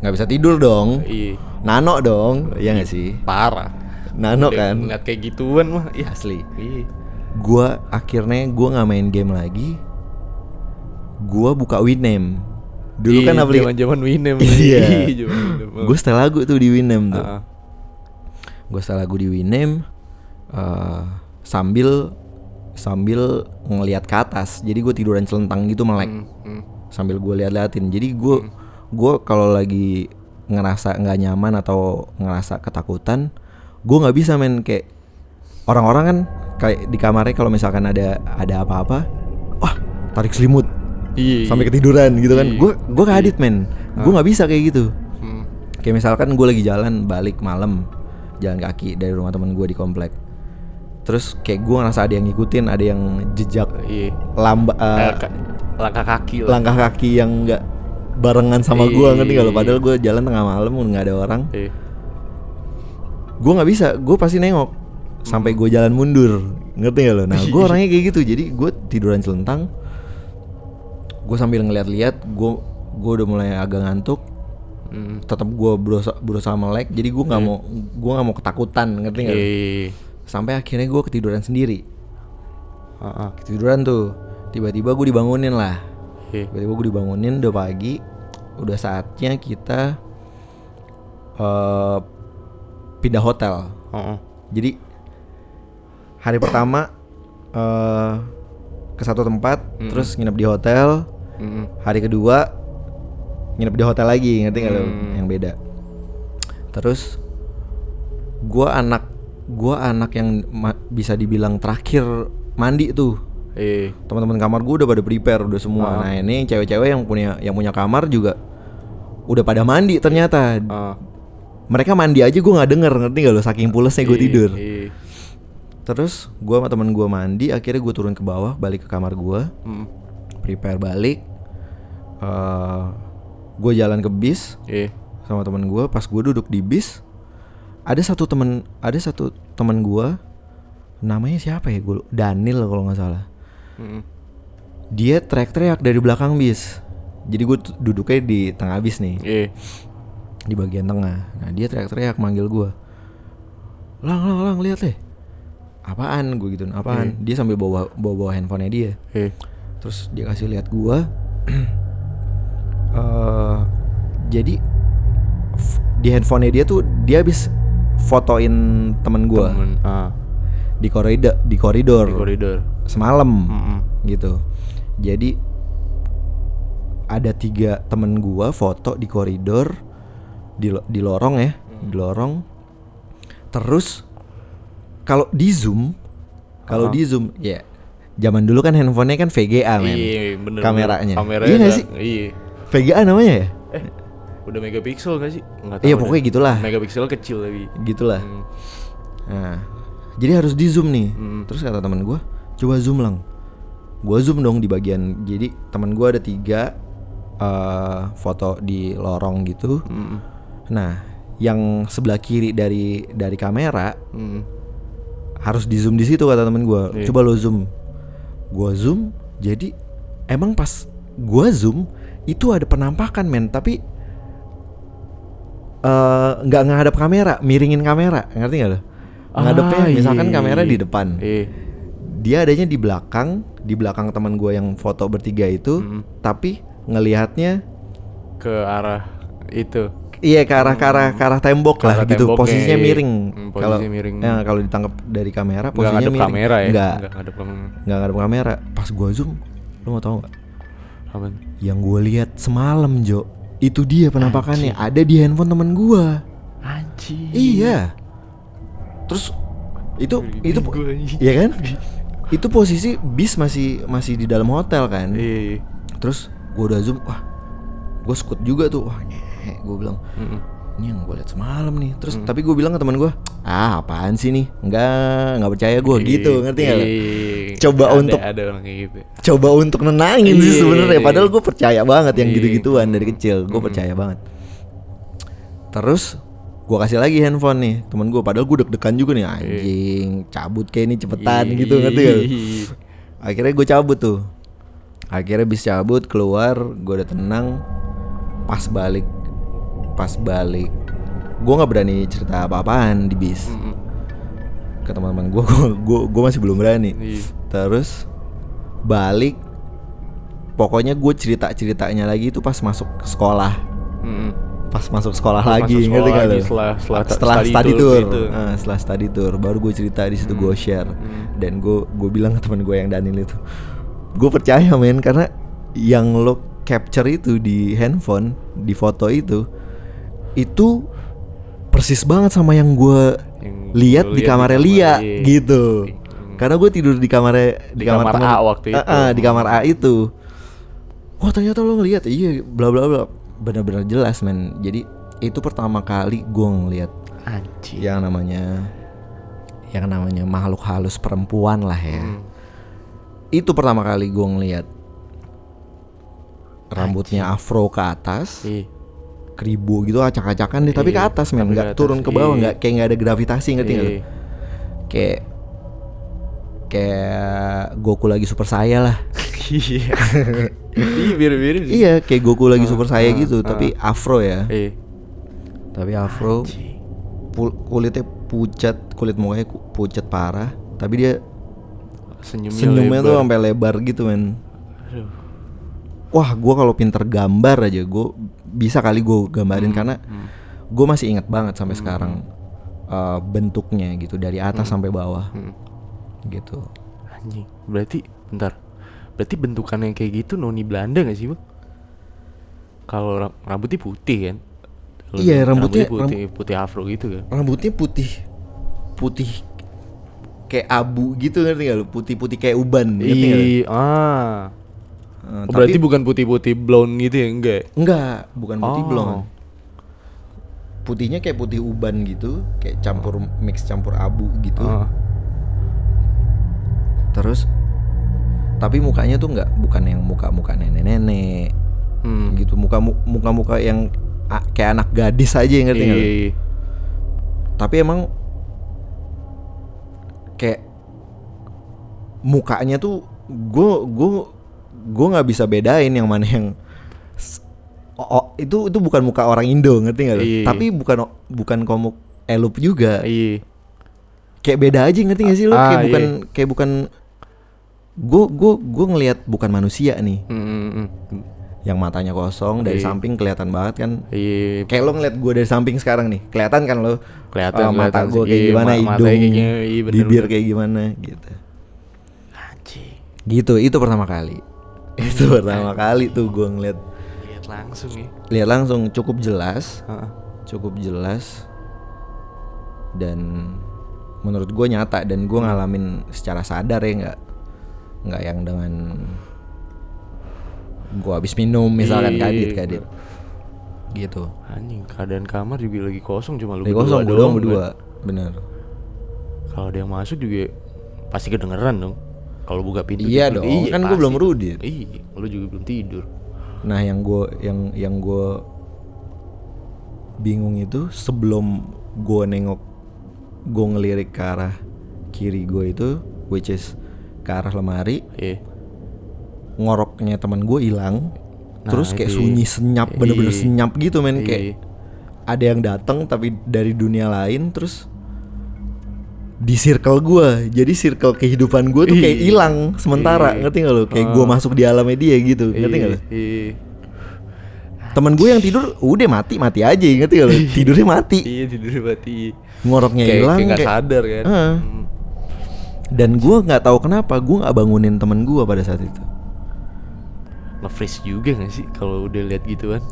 nggak bisa tidur dong, Iya. nano dong, ya nggak sih? Parah. Nano Udah kan, Ngeliat kayak gituan mah, iya. asli. Iya. Gue akhirnya gue nggak main game lagi, gue buka Winamp. Dulu kan aplikasi zaman *laughs* zaman Winem. Iya. Winem. Gue setel lagu tuh di Winem tuh. Gue setel lagu di Winem eh, sambil sambil ngelihat ke atas jadi gue tiduran celentang gitu melek Hmm, hmm. sambil gue liat-liatin jadi gue gue kalau lagi ngerasa nggak nyaman atau ngerasa ketakutan gue nggak bisa main kayak orang-orang kan kayak di kamarnya kalau misalkan ada ada apa-apa wah tarik selimut Iya. sampai ketiduran gitu kan Iya. gue gue kadit men gue nggak bisa kayak gitu Hmm. kayak misalkan gue lagi jalan balik malam jalan kaki dari rumah temen gue di komplek terus kayak gue ngerasa ada yang ngikutin ada yang jejak Iya. lamba eh, ka- langkah kaki lah. langkah kaki yang nggak barengan sama gue Iya. ngerti gak lo padahal gue jalan tengah malam nggak ada orang Iya. Gue nggak bisa gue pasti nengok. Sampai gue jalan mundur. Ngerti gak lo? Nah gue *laughs* orangnya kayak gitu. Jadi gue tiduran celentang gue sambil ngeliat-liat gue gue udah mulai agak ngantuk. Hmm. tetap gue berusaha berusaha melek jadi gue nggak mau gue nggak mau ketakutan. Ngerti gak lo? Iya. sampai akhirnya gue ketiduran sendiri. Heeh. ketiduran tuh. Tiba-tiba gue dibangunin lah. Iya. tiba-tiba gue dibangunin udah pagi. Udah saatnya kita eh pindah hotel Heeh. jadi hari pertama eh ke satu tempat terus nginep di hotel Hmm. hari kedua nginep di hotel lagi ngerti nggak lo Hmm. yang beda terus gua anak gua anak yang bisa dibilang terakhir mandi tuh Iya. teman-teman kamar gue udah pada prepare udah semua nah ini cewek-cewek yang punya yang punya kamar juga udah pada mandi ternyata Ah. Mereka mandi aja gue nggak denger ngerti gak lo saking pulesnya gue Iya, tidur Iya. terus gue sama temen gue mandi akhirnya gue turun ke bawah balik ke kamar gue Hmm. prepare balik eh gue jalan ke bis Iya. sama temen gue pas gue duduk di bis ada satu temen ada satu temen gue namanya siapa ya gue Daniel kalau nggak salah Hmm. dia teriak-teriak dari belakang bis jadi gue duduknya di tengah bis nih. Di bagian tengah. Nah dia teriak-teriak manggil gue lang lang lang lihat deh. Apaan? gue gitu. Apaan? Dia sambil bawa bawa bawa handphonenya dia. Iya. terus dia kasih lihat gua. *clears throat* Eh jadi di handphonenya dia tuh dia habis fotoin temen gua. Temen. Ah. di koridor di koridor. Di koridor. semalam. Hmm. gitu. Jadi ada tiga temen gua foto di koridor di di lorong ya di lorong terus kalau di zoom kalau Ah. di zoom ya zaman dulu kan handphonenya kan VGA men Iya, bener. kameranya. Kameranya. Iya sih? Iya. VGA namanya ya Eh, udah megapiksel gak sih? Tahu. Iya, deh. pokoknya gitulah. Megapiksel kecil tapi. gitulah Hmm. nah jadi harus di zoom nih Hmm. terus kata teman gua coba zoom lang gua zoom dong di bagian jadi teman gua ada tiga eh, foto di lorong gitu Hmm. Nah yang sebelah kiri dari dari kamera Hmm. harus di zoom di situ kata temen gua Iya. coba lo zoom gua zoom jadi emang pas gua zoom itu ada penampakan men tapi eh, nggak ngadap kamera miringin kamera ngerti nggak lo ngadepnya Ah, misalkan iya, kamera iya. di depan Iya. dia adanya di belakang di belakang teman gua yang foto bertiga itu Hmm. tapi ngelihatnya Ke arah itu. Iya ke arah ke arah, ke arah tembok lah gitu. temboknya, Posisinya iya. miring. Hmm, Kalau miring. ya, kalau ditangkap dari kamera Enggak posisinya miring. kamera ya? Enggak. Enggak ngadep kamera. Enggak ngadep kamera. Pas gua zoom, lu mau tahu nggak? Apaan? Yang gua lihat semalam, Jo. Itu dia penampakannya. Ada di handphone temen gua. Anjing. Iya. Terus itu itu. Iya kan? Itu posisi bis masih masih di dalam hotel kan. Iya. Terus gua udah zoom, wah. Gua skut juga tuh. Wah, nyeh. Gua bilang, Mm-mm. ini yang gue lihat semalam nih. Terus tapi gue bilang ke teman gue ah apaan sih nih? Nggak nggak percaya gue gitu ngerti nggak. Coba Ada- untuk- ada orang kayak gitu. coba untuk nenangin sih sebenarnya. Padahal gue percaya banget yang gitu-gituan dari kecil. Gue percaya banget. Terus gue kasih lagi handphone nih temen gue padahal gue deg-degan juga nih anjing cabut kayak ini cepetan gitu ngerti gak akhirnya gue cabut tuh. Akhirnya bis cabut keluar gue udah tenang. Pas balik pas balik gue nggak berani cerita apa-apaan di bis Mm-mm. ke teman-teman gue *laughs* gue masih belum berani Iya. terus balik pokoknya gue cerita ceritanya lagi itu pas masuk ke sekolah Mm-mm. pas masuk sekolah Pas lagi masuk ngerti sekolah gak lagi, setelah- setelah setelah study study tour tour, gitu. Ah, setelah study tour baru gue cerita di situ gue share Hmm. dan gue gue bilang ke teman gue yang Daniel itu gue percaya men karena yang lo capture itu di handphone di foto itu itu persis banget sama yang gue lihat di kamarnya di Lia kamar, gitu Hmm. karena gue tidur di kamarnya Di kamar temen- A waktu itu. Ah, ah, di kamar A itu wah ternyata lo ngeliat iya bla bla bla benar-benar jelas men jadi itu pertama kali gue ngeliat Anjing. yang namanya yang namanya makhluk halus perempuan lah ya Hmm. itu pertama kali gue ngeliat rambutnya afro ke atas Iya. Kribo gitu acak-acakan deh tapi ke Iya, atas men nggak turun ke bawah iya. nggak kayak nggak ada gravitasi ngerti nggak? Iya. kayak kayak Goku lagi super saya lah *laughs* Iya. Iya mirip-mirip sih. iya kayak Goku lagi super saya ah, gitu ah. tapi afro ya Iya. tapi afro kulitnya pucat kulit mukanya pucat parah tapi dia Senyumnya, senyumnya tuh lebar. sampai lebar gitu men Aduh. wah gua kalau pinter gambar aja gue bisa kali gue gambarin karena hmm. gue masih ingat banget sampai sekarang uh, bentuknya gitu dari atas sampai bawah Hmm. gitu Anjing. Berarti bentar. Berarti bentukannya kayak gitu noni Belanda gak sih, Bang? Kalau ra- rambutnya putih kan? Kalau Iya, rambutnya- putih, putih afro gitu kan. rambutnya putih putih kayak abu gitu ngerti gak lu putih-putih kayak uban ngerti? Iya, ah. Uh, Oh, berarti bukan putih-putih blonde gitu ya, enggak? enggak bukan putih Oh. blonde putihnya kayak putih uban gitu kayak campur mix campur abu gitu Ah. terus tapi mukanya tuh nggak bukan yang muka-muka nenek-nenek Hmm. gitu muka muka muka yang kayak anak gadis aja yang ngerti nggak lu? Iya. tapi emang kayak mukanya tuh gue gue gue nggak bisa bedain yang mana yang oh, oh, itu itu bukan muka orang Indo ngerti nggak? Iya. tapi bukan bukan komuk elup juga Iya. kayak beda aja ngerti gak sih lu Ah, kayak iya. bukan kayak bukan gue gue gue ngelihat bukan manusia nih Hmm, hmm, hmm. yang matanya kosong dari Iya. samping kelihatan banget kan Iya. kayak lo ngeliat gue dari samping sekarang nih kelihatan kan lo Kelihatan, eh, mata gue kayak Iya, gimana hidung kayak iya, bibir kayak gimana gitu gitu itu pertama kali itu pertama kali tuh gue ngeliat. Lihat langsung ya. lihat langsung cukup jelas. Heeh. cukup jelas. Dan menurut gue nyata dan gue ngalamin secara sadar ya nggak nggak yang dengan gue habis minum misalkan Iya, kadit iya, kadit. Gitu. Anjing, keadaan kamar juga lagi kosong cuma lu Lagi kosong gue doang, berdua. Bener. Kalau ada yang masuk juga pasti kedengeran dong. Kalau buka pintu Iya dong, kan gua pasti. belum rudit. Iya, lu juga belum tidur. Nah yang gue yang yang gue bingung itu sebelum gue nengok gue ngelirik ke arah kiri gue itu which is ke arah lemari Iya. ngoroknya teman gue hilang Nah, terus kayak itu. sunyi senyap bener-bener Iya. senyap gitu men Iya. kayak ada yang datang tapi dari dunia lain terus di circle gue jadi circle kehidupan gue tuh kayak hilang sementara. Iya. ngerti gak lo kayak gue Ah. masuk di alamnya dia gitu. Ngerti gak lo temen gue yang tidur udah mati mati aja. Ngerti gak lo tidurnya mati. Iya, tidur mati. ngoroknya hilang kayak nggak kayak- sadar kan. Hmm. dan gue nggak tahu kenapa gue nggak bangunin temen gue pada saat itu. Nge-freeze juga gak sih kalau udah lihat gitu kan?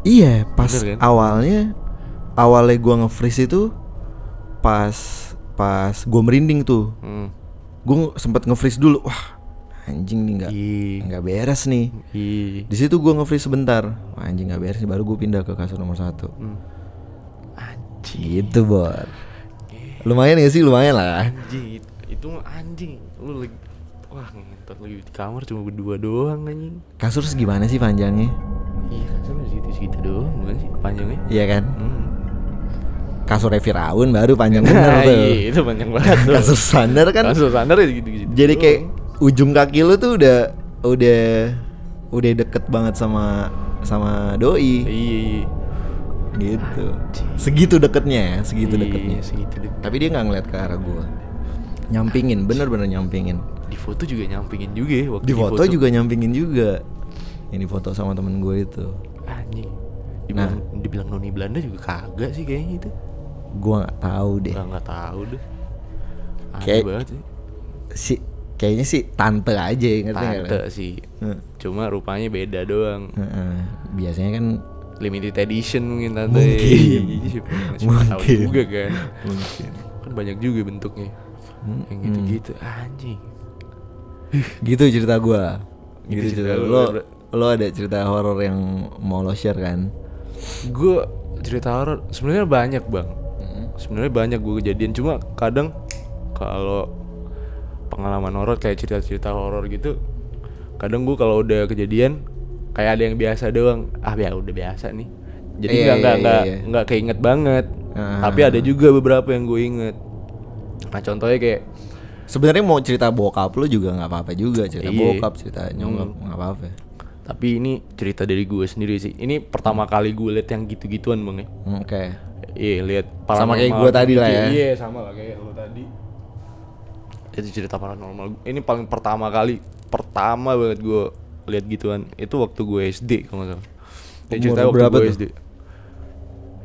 iya pas Bener kan? awalnya awalnya gue nge-freeze itu pas pas gue merinding tuh Hmm. gue sempet nge-freeze dulu wah anjing nih nggak nggak beres nih di situ gue nge-freeze sebentar wah, anjing nggak beres nih baru gue pindah ke kasur nomor satu Hmm. Anjing. gitu bor lumayan ya sih lumayan lah Anjing, it- itu anjing. Lu lagi wah ngentot lagi di kamar cuma berdua doang anjing. kasur segimana sih panjangnya Iya, kan segitu-segitu doang bukan sih panjangnya? iya kan Hmm. Kasurnya Firaun baru panjang *laughs* bener Nah, tuh Iya, itu panjang banget tuh. kasur standar kan Kasur standar ya gitu-gitu. jadi kayak ujung kaki lu tuh udah udah udah deket banget sama sama doi Iya, iya. gitu segitu deketnya ya segitu Iya, deketnya segitu deket. tapi dia nggak ngeliat ke arah gua nyampingin bener-bener nyampingin Di foto juga nyampingin juga ya waktu di foto juga nyampingin juga yang di foto sama temen gue itu anjing. dibilang Nah. dibilang noni Belanda juga kagak sih kayaknya itu Gua nggak tahu deh. nggak nggak tahu deh aneh Kayak- banget sih Si kayaknya sih tante aja ngerti tante sih Heeh. cuma rupanya beda doang Heeh. Biasanya kan limited edition mungkin tante Mungkin. Siapa siapa tahu Mungkin. juga kan mungkin. kan banyak juga bentuknya Hmm, yang gitu-gitu anjing Gitu cerita gua. Gitu Gitu, cerita cerita. Lo lo ada cerita horor yang mau lo share kan? gue cerita horor sebenarnya banyak bang sebenarnya banyak gue kejadian cuma kadang kalau pengalaman horor kayak cerita-cerita horor gitu kadang gue kalau udah kejadian kayak ada yang biasa doang ah ya udah biasa nih jadi Iya, nggak nggak iya, nggak iya. nggak keinget banget Ah. tapi ada juga beberapa yang gue inget nah contohnya kayak Sebenarnya mau cerita bokap lo juga nggak apa-apa juga cerita Iya. bokap cerita nyokap nggak apa-apa. tapi ini cerita dari gue sendiri sih ini pertama kali gue liat yang gitu-gituan bang ya Hmm, Oke. Iya lihat Sama kayak gua tadi lah gitu. ya. Iya sama lah kayak lo tadi. Itu cerita paranormal. Ini paling pertama kali, pertama banget gue lihat gituan. Itu waktu gue SD kalau nggak salah. Cerita waktu gue tuh? SD.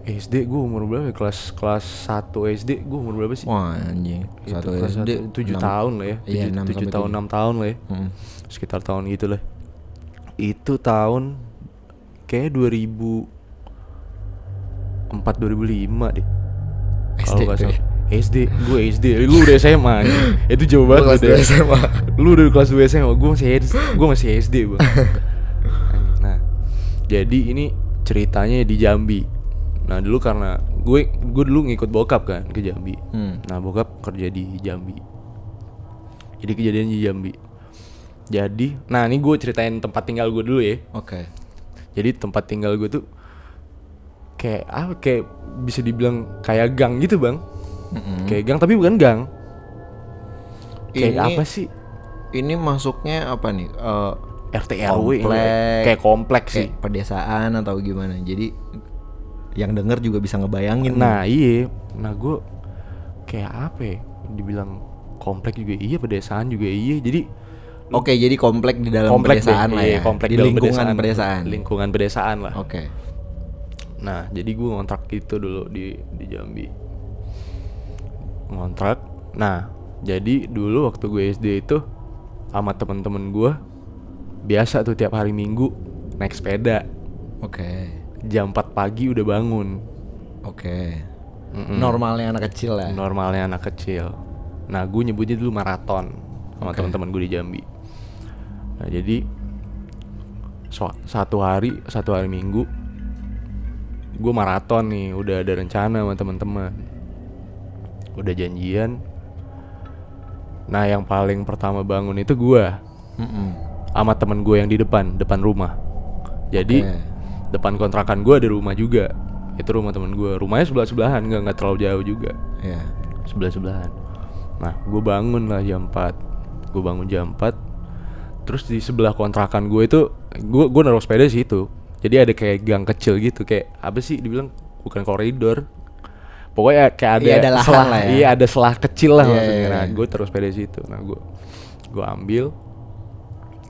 SD gue umur berapa? ya? Kelas kelas 1 SD gue umur berapa sih? Wah anjing. Satu SD. tujuh tahun lah ya. Iya, Tujuh- enam tujuh sampai tahun, tujuh. enam tahun lah ya. Mm. Sekitar tahun gitu lah. Itu tahun kayak 2004 2005 deh. Kalau nggak salah. ya? SD, gue SD, lu udah SMA anjing. *laughs* Itu jauh Lu banget kelas udah. SMA. Lu udah kelas 2 SMA, gue masih SD, gue masih SD, Bang. *laughs* Nah, jadi ini ceritanya di Jambi. Nah, dulu karena gue gue dulu ngikut bokap kan ke Jambi. Hmm. Nah, bokap kerja di Jambi. Jadi kejadian di Jambi. Jadi, nah ini gue ceritain tempat tinggal gue dulu ya. Oke. Jadi tempat tinggal gue tuh kayak apa kayak bisa dibilang kayak gang gitu bang. Mm-mm. Kayak gang tapi bukan gang. Kayak Ini- apa sih? Ini masuknya apa nih? Eh, RT RW kayak kompleks sih. kayak pedesaan atau gimana? Jadi yang denger juga bisa ngebayangin. Nah iya, nah gue kayak apa ya? Dibilang komplek juga iya, pedesaan juga iya. Jadi Oke, jadi komplek di dalam komplek pedesaan deh, lah iya, ya. komplek di dalam lingkungan pedesaan. Lingkungan pedesaan lah. Oke. Nah, jadi gue ngontrak gitu dulu di di Jambi. Ngontrak. Nah, jadi dulu waktu gue SD itu sama temen-temen gue biasa tuh tiap hari Minggu naik sepeda. Oke. Jam 4 pagi udah bangun. Oke. Mm-mm. Normalnya anak kecil lah. Normalnya anak kecil. Nah, gue nyebutnya dulu maraton sama Oke. teman-teman gue di Jambi. Nah, jadi so- satu hari, satu hari Minggu gue maraton nih, udah ada rencana sama teman-teman. Udah janjian. Nah, yang paling pertama bangun itu gue Mm-mm. sama temen gue yang di depan, depan rumah. Jadi Oke. depan kontrakan gue ada rumah juga. Itu rumah temen gue. Rumahnya sebelah sebelahan, nggak nggak terlalu jauh juga Ya. sebelah sebelahan nah gue bangun lah jam 4 gue bangun jam 4 terus di sebelah kontrakan gue itu gue gue naruh sepeda di situ jadi ada kayak gang kecil gitu kayak apa sih dibilang? Bukan koridor. Pokoknya kayak ada, Iya, ada lahan selah lah ya. iya ada selah kecil lah Iya, maksudnya. iya, nah iya. gue taruh sepeda di situ. Nah gue gue ambil.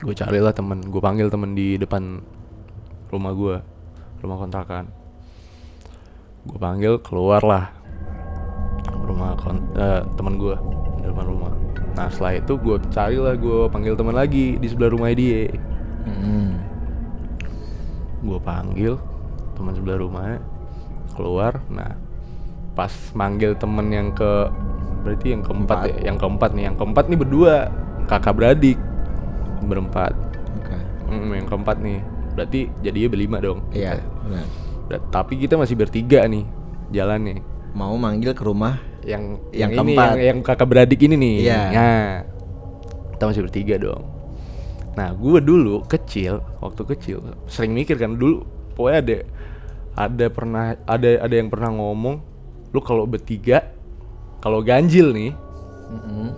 Gue carilah temen. Gue panggil temen di depan rumah gue rumah kontrakan. Gue panggil keluar lah rumah kon eh, teman gue di depan rumah. Nah setelah itu gue carilah gue panggil teman lagi di sebelah rumah dia. Mm-mm. Gue panggil teman sebelah rumahnya keluar nah pas manggil temen yang ke berarti yang keempat Empat. ya yang keempat nih yang keempat nih berdua kakak beradik berempat Oke. Hmm, yang keempat nih berarti jadinya berlima dong Iya, benar. Tapi kita masih bertiga nih jalannya Mau manggil ke rumah yang Yang yang, ini keempat. yang, yang kakak beradik ini nih. Iya. Nah, kita masih bertiga dong. Nah, gue dulu kecil, waktu kecil sering mikir kan dulu, pokoknya ada ada pernah ada ada yang pernah ngomong, lu kalau bertiga, kalau ganjil nih, Mm-mm.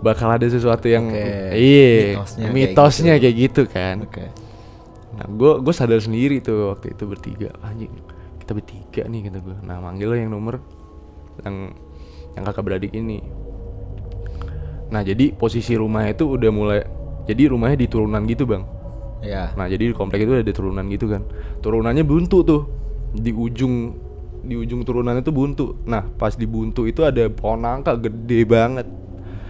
bakal ada sesuatu yang Oke, iya mitosnya kayak mitosnya gitu. kayak gitu kan. Oke. Nah, gue gue sadar sendiri tuh waktu itu bertiga, anjing kita bertiga nih kata gue. Nah, manggil yang nomor yang yang kakak beradik ini. Nah, jadi posisi rumahnya itu udah mulai jadi rumahnya di turunan gitu bang. Ya. Nah jadi di komplek itu ada turunan gitu kan. Turunannya buntu tuh di ujung di ujung turunannya tuh buntu. Nah pas di buntu itu ada pohon nangka gede banget.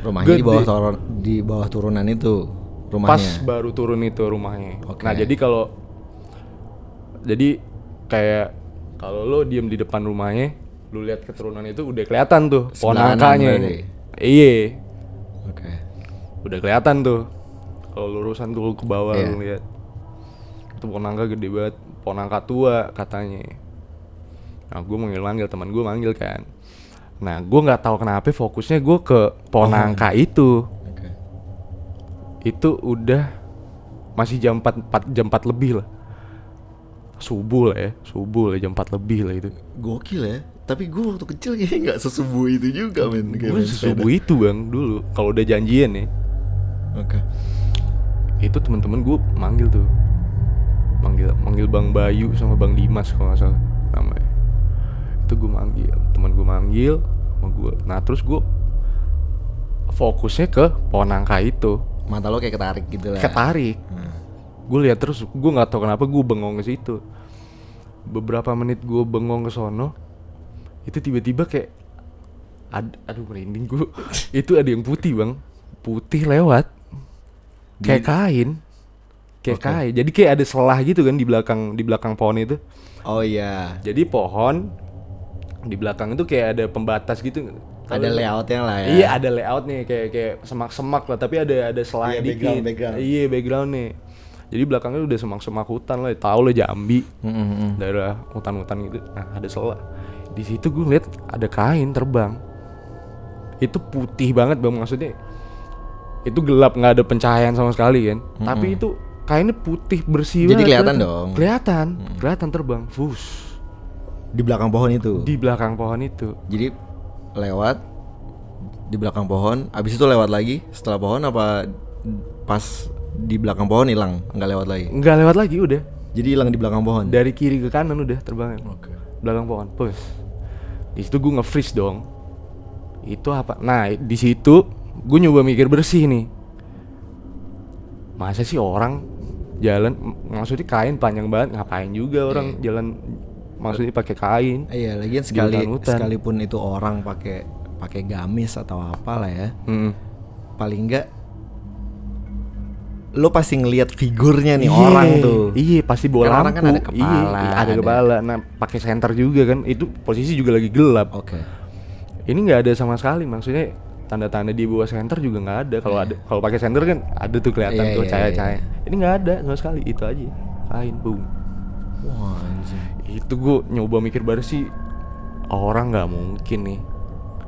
Rumahnya di bawah Gede. turun di bawah turunan itu Pas rumahnya. baru turun itu rumahnya. Oke. Nah jadi kalau jadi kayak kalau lo diem di depan rumahnya, lu lihat keturunan itu udah kelihatan tuh pohon nangkanya. Iya, Oke. udah kelihatan tuh. Kalau lurusan tuh ke bawah Iya. lu lihat. Itu pohon nangka gede banget, pohon nangka tua katanya. Nah, gue manggil manggil teman gue manggil kan. Nah, gue nggak tahu kenapa fokusnya gue ke pohon nangka itu. Oke. Itu udah masih jam 4, 4 jam 4 lebih lah. Subuh lah ya, subuh lah jam 4 lebih lah itu. Gokil ya. Tapi gue waktu kecil kayaknya nggak sesubuh itu juga men. Gue main sepeda. subuh itu bang dulu. Kalau udah janjian ya, Oke. Itu temen-temen gue manggil tuh. Manggil manggil bang Bayu sama bang Dimas kalau nggak salah namanya. Itu gue manggil teman gue manggil sama gue nah terus gue fokusnya ke pohon nangka itu. Mata lo kayak ketarik gitu lah. ketarik. Hmm. gue lihat terus gue nggak tahu kenapa gue bengong ke situ. Beberapa menit gue bengong ke sono itu tiba-tiba kayak ad, aduh merinding gue *laughs* itu ada yang putih bang. Putih lewat kayak kain kayak Oke. kain jadi kayak ada selah gitu kan di belakang di belakang pohon itu Oh iya. jadi pohon di belakang itu kayak ada pembatas gitu Ada layoutnya lah ya. Iya ada layout nih kayak kayak semak-semak lah tapi ada ada selah Iya, dikit. background, background. Iya background nih. Jadi belakangnya udah semak-semak hutan lah, tahu lah Jambi, Mm, mm, mm. daerah hutan-hutan gitu. Nah ada selah. Di situ gue lihat ada kain terbang. Itu putih banget bang maksudnya. Itu gelap nggak ada pencahayaan sama sekali kan. Tapi itu kainnya putih bersih Jadi kelihatan dong. Kelihatan, kelihatan terbang. Fus. Di belakang pohon itu. Di belakang pohon itu. Jadi lewat di belakang pohon, abis itu lewat lagi setelah pohon apa pas di belakang pohon hilang, nggak lewat lagi. Nggak lewat lagi udah. Jadi hilang di belakang pohon. Dari kiri ke kanan udah terbangnya. Oke. belakang pohon pus di situ gue nge-freeze dong itu apa nah di situ gue nyoba mikir bersih nih masa sih orang jalan maksudnya kain panjang banget ngapain juga orang jalan maksudnya pakai kain Iya, lagian Di sekali sekalipun itu orang pakai pakai gamis atau apa lah ya. Mm. Paling enggak lo pasti ngelihat figurnya nih Iya, orang tuh. iya pasti Kan lampu orang kan ada Iya, kepala, iya, ada ada- kepala nah pakai senter juga kan itu posisi juga lagi gelap Oke. ini nggak ada sama sekali maksudnya tanda-tanda di bawah senter juga nggak ada kalau ada kalau pakai senter kan ada tuh kelihatan Iya, tuh iya, cahaya-cahaya iya. ini nggak ada sama sekali itu aja kain boom Wah, anjing. itu gue nyoba mikir baru sih orang nggak mungkin nih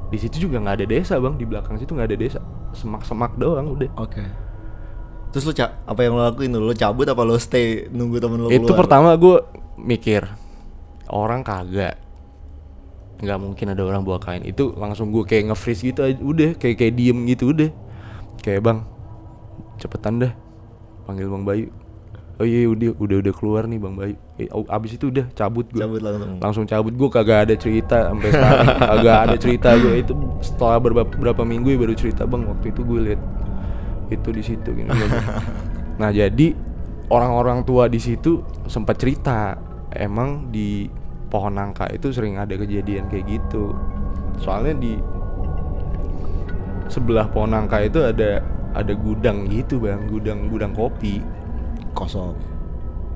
di situ juga nggak ada desa bang di belakang situ nggak ada desa semak-semak doang udah Oke. Terus lo ca- apa yang lo lakuin? Lo cabut apa lo stay nunggu temen lo itu keluar? pertama gue mikir orang kagak nggak mungkin ada orang bawa kain. Itu langsung gue kayak nge-freeze gitu aja. Udah kayak kayak diem gitu udah. Kayak bang cepetan dah panggil bang Bayu. Oh iya udah udah udah keluar nih bang Bayu. Eh, abis itu udah cabut gue Cabut langsung. langsung cabut. Gue kagak ada cerita sampai sekarang. *laughs* Kagak ada cerita gue itu setelah beberapa, beberapa minggu ya baru cerita bang waktu itu gue lihat itu di situ gini, gini. nah jadi orang-orang tua di situ sempat cerita emang di pohon nangka itu sering ada kejadian kayak gitu. Soalnya di sebelah pohon nangka itu ada ada gudang gitu bang. Gudang gudang kopi. Kosong.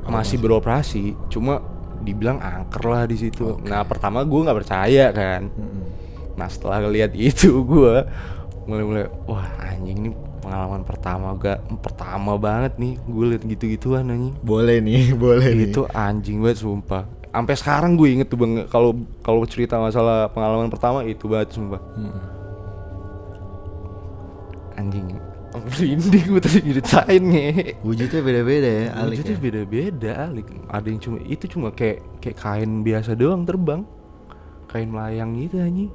masih beroperasi cuma dibilang angker lah di situ. Nah pertama gue nggak percaya kan. Mm-mm. nah setelah ngeliat itu *laughs* gue mulai-mulai wah anjing ini pengalaman pertama gak pertama banget nih gue liat gitu-gituan anjing. Boleh nih, *laughs* boleh nih. itu anjing banget sumpah sampai sekarang gue inget tuh bang. Kalau kalau cerita masalah pengalaman pertama itu banget sumpah. Mm-mm. anjing. Merinding gue tadi ceritain nih Wujudnya beda-beda ya, Alik Wujudnya ya. beda-beda Alik. Ada yang cuma Itu cuma kayak Kayak kain biasa doang terbang. Kain melayang gitu anjing.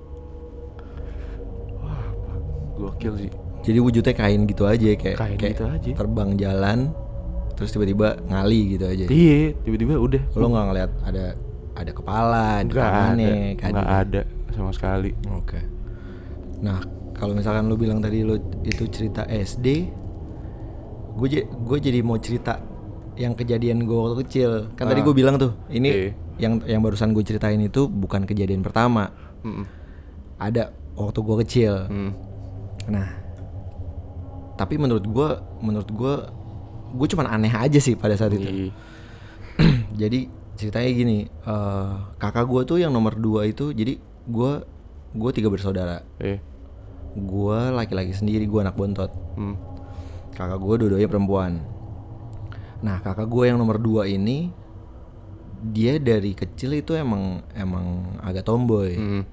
Wah Pak, Gokil sih. Jadi wujudnya kain gitu aja kayak Kain kayak gitu aja. terbang jalan terus tiba-tiba ngali gitu aja. Iya Tiba-tiba udah Lo nggak ngeliat ada ada kepala, ada ada tangannya, kan? Nggak ada Sama sekali Oke. Nah, kalau misalkan lo bilang tadi lo itu cerita SD, gue gue jadi mau cerita yang kejadian gue waktu kecil. Kan tadi Ah. gue bilang tuh, ini Iya. yang yang barusan gue ceritain itu bukan kejadian pertama. Mm-mm. Ada waktu gue kecil. Mm. Nah, tapi menurut gue, menurut gue, gue cuman aneh aja sih pada saat itu. Iya. *clears throat* jadi ceritanya gini, eh, kakak gue tuh yang nomor dua itu, jadi gue gue tiga bersaudara. Iya. Gue laki-laki sendiri, gue anak bontot. Mm. Kakak gue dua-duanya perempuan. Nah, kakak gue yang nomor dua ini, dia dari kecil itu emang emang agak tomboy. Mm.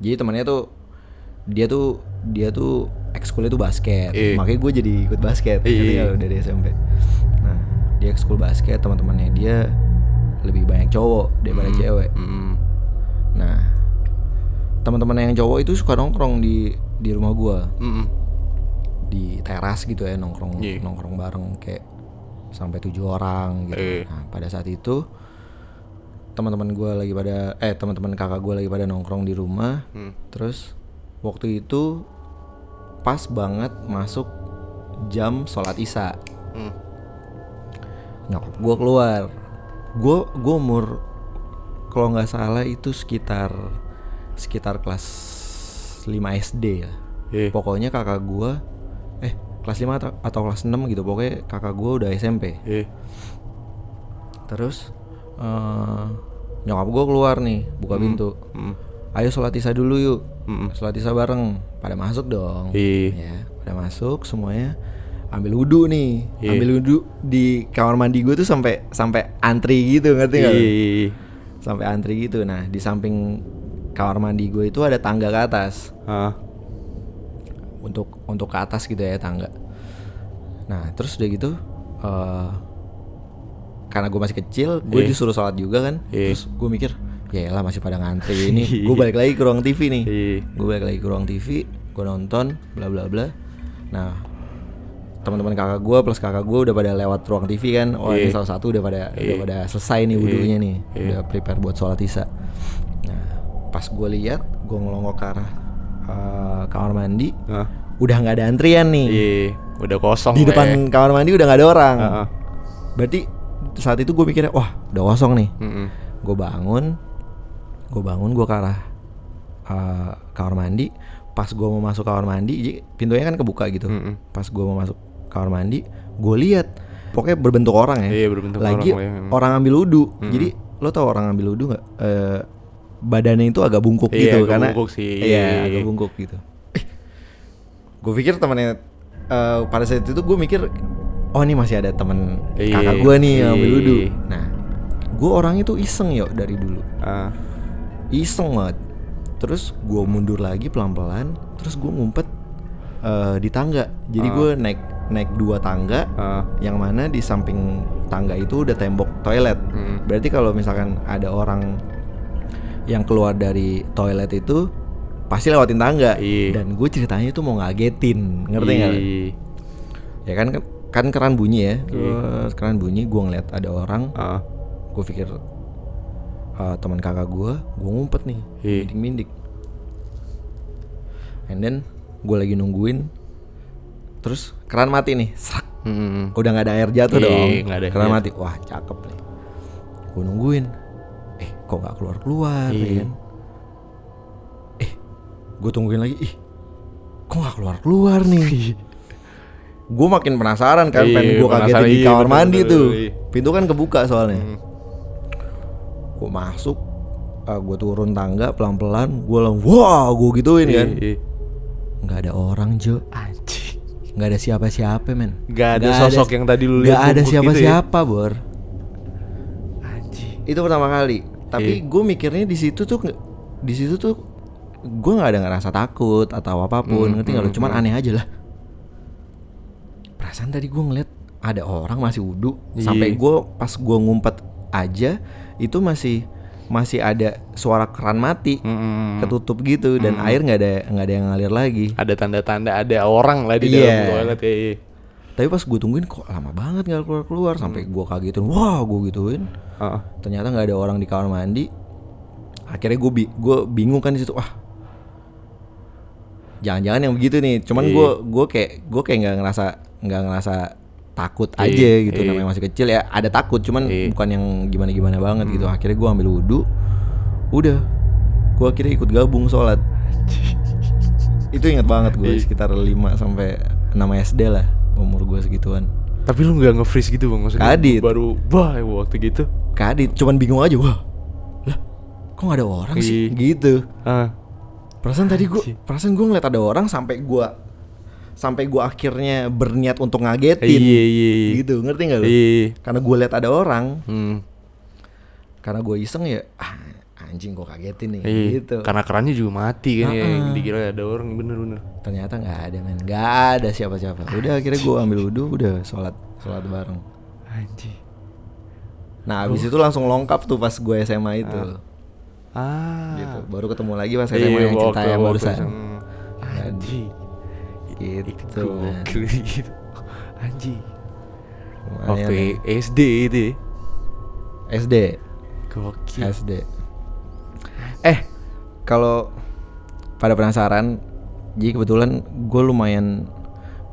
Jadi temannya tuh dia tuh dia tuh ekskulnya tuh basket. Iya. Makanya gue jadi ikut basket nggak lu, dari SMP. Nah, dia ekskul basket, teman-temannya dia lebih banyak cowok daripada cewek. Mm. Nah, teman-teman yang cowok itu suka nongkrong di di rumah gua Mm. di teras gitu ya nongkrong Iya. nongkrong bareng kayak sampai tujuh orang gitu. Iya. Nah, pada saat itu teman-teman gua lagi pada eh teman-teman kakak gua lagi pada nongkrong di rumah. Mm. Terus waktu itu pas banget masuk jam sholat isya. Mm. Nyokap gue keluar. Gue gue umur kalau nggak salah itu sekitar sekitar kelas 5 SD ya. Iya. Pokoknya kakak gue eh kelas 5 atau, atau kelas 6 gitu. Pokoknya kakak gue udah SMP. Iya. Terus eh nyokap gue keluar nih buka pintu. Mm. Ayo sholat isya dulu yuk. Mm. Sholat isya bareng. Pada masuk dong. Iya. Ya, pada masuk semuanya ambil wudhu nih. Iya. Ambil wudhu di kamar mandi gue tuh sampai sampai antri gitu ngerti nggak? lu? Iya. Sampai antri gitu. Nah, di samping kamar mandi gue itu ada tangga ke atas. Ah. Untuk untuk ke atas gitu ya tangga. Nah, terus udah gitu eh karena gue masih kecil, gue Iya. disuruh sholat juga kan. Iya. Terus gue mikir, ya lah masih pada ngantri *laughs* ini. gue balik lagi ke ruang TV nih. Iya. gue balik lagi ke ruang TV gue nonton bla bla bla nah teman-teman kakak gue plus kakak gue udah pada lewat ruang TV kan oh ini Iya. salah satu udah pada udah Iya. pada selesai nih wudhunya nih udah prepare buat sholat isya nah pas gue lihat gue ngelongok ke arah eh, kamar mandi Ah. udah nggak ada antrian nih Iya. Udah kosong di depan ya. kamar mandi udah nggak ada orang Ah, ah. berarti saat itu gue mikirnya wah udah kosong nih Mm-mm. gue bangun gue bangun gue ke arah uh, kamar mandi pas gue mau masuk kamar mandi pintunya kan kebuka gitu Mm-mm. pas gue mau masuk kamar mandi gue lihat pokoknya berbentuk orang ya Iya, berbentuk lagi orang ya, memang. orang ambil wudhu jadi lo tau orang ambil wudhu nggak Eh, badannya itu agak bungkuk Iya, gitu agak karena bungkuk sih. iya agak bungkuk gitu gue pikir temannya eh, pada saat itu gue mikir oh ini masih ada temen Iya, kakak gue nih yang ambil iya. wudhu nah gue orangnya tuh iseng yo dari dulu Ah. Iseng banget terus gue mundur lagi pelan-pelan terus gue ngumpet eh, di tangga jadi Ah. gue naik naik dua tangga Ah. yang mana di samping tangga itu udah tembok toilet Mm. berarti kalau misalkan ada orang yang keluar dari toilet itu pasti lewatin tangga Iya. dan gue ceritanya itu mau ngagetin ngerti nggak? Iya. ya kan kan keran bunyi ya keran bunyi gue ngeliat ada orang Ah. gue pikir uh, teman kakak gue gue ngumpet nih Iya. mindik mindik and then gue lagi nungguin terus keran mati nih Srak. Mm-mm. udah nggak ada air jatuh Iya, dong ada air keran jatuh. mati wah cakep nih gue nungguin eh kok nggak keluar keluar ya Iya. kan eh gue tungguin lagi ih kok nggak keluar keluar nih gue makin penasaran kan Iya, pengen gue kagetin penasaran, di iya, kamar mandi tuh iya. pintu kan kebuka soalnya Mm. Gue masuk gue turun tangga pelan pelan gue langsung wah gue gituin Iya, kan iya. nggak ada orang Jo Anjing. nggak ada siapa siapa men Nggak ada sosok yang tadi lu nggak lihat ada gitu ya? siapa bor Anjing. itu pertama kali tapi Iya. gue mikirnya di situ tuh di situ tuh gue nggak ada ngerasa takut atau apa pun Hmm, ngerti nggak hmm, cuman hmm. aneh aja lah perasaan tadi gue ngeliat ada orang masih wudhu Iya. sampai gue pas gue ngumpet aja itu masih masih ada suara keran mati Mm-mm. ketutup gitu dan Hmm. air nggak ada nggak ada yang ngalir lagi Ada tanda-tanda ada orang lah di Iya. dalam toilet ya. iya. tapi pas gue tungguin kok lama banget nggak keluar keluar sampai Hmm. gue kagetin wah gue gituin Ah. ternyata nggak ada orang di kamar mandi akhirnya gue bi gue bingung kan di situ wah jangan-jangan yang begitu nih cuman Iya. gue gue kayak gue kayak nggak ngerasa nggak ngerasa takut Iya, aja gitu iya. namanya masih kecil ya ada takut cuman Iya. bukan yang gimana gimana banget gitu Hmm. akhirnya gue ambil wudhu udah gue akhirnya ikut gabung sholat itu ingat banget gue Iya. sekitar 5 sampai 6 SD lah umur gue segituan Tapi lu nggak nge-freeze gitu bang maksudnya Kadit. Baru wah waktu gitu kadit cuman bingung aja wah lah kok gak ada orang sih Iya. gitu ah perasaan tadi gue perasaan gue ngeliat ada orang sampai gue sampai gue akhirnya berniat untuk ngagetin. Iya iya iya. Gitu ngerti gak lu? Iya karena gue liat ada orang. Hmm. karena gue iseng ya ah, anjing kok kagetin nih Iya. gitu. Karena kerannya juga mati kan ya Ah-ah. Dikira ada orang bener-bener. Ternyata nggak ada men. Nggak ada siapa-siapa. Udah akhirnya gue ambil wudhu udah sholat sholat bareng. Anjing. Nah abis itu langsung longkap tuh pas gue SMA itu. Ah. Gitu. Baru ketemu lagi pas Iya, SMA yang cerita yang barusan. SMA. Anjing gitu. Gokil gitu. *laughs* Anjing. Waktu ya. SD itu ya? SD Gokil. SD eh. Kalau pada penasaran jadi kebetulan gue lumayan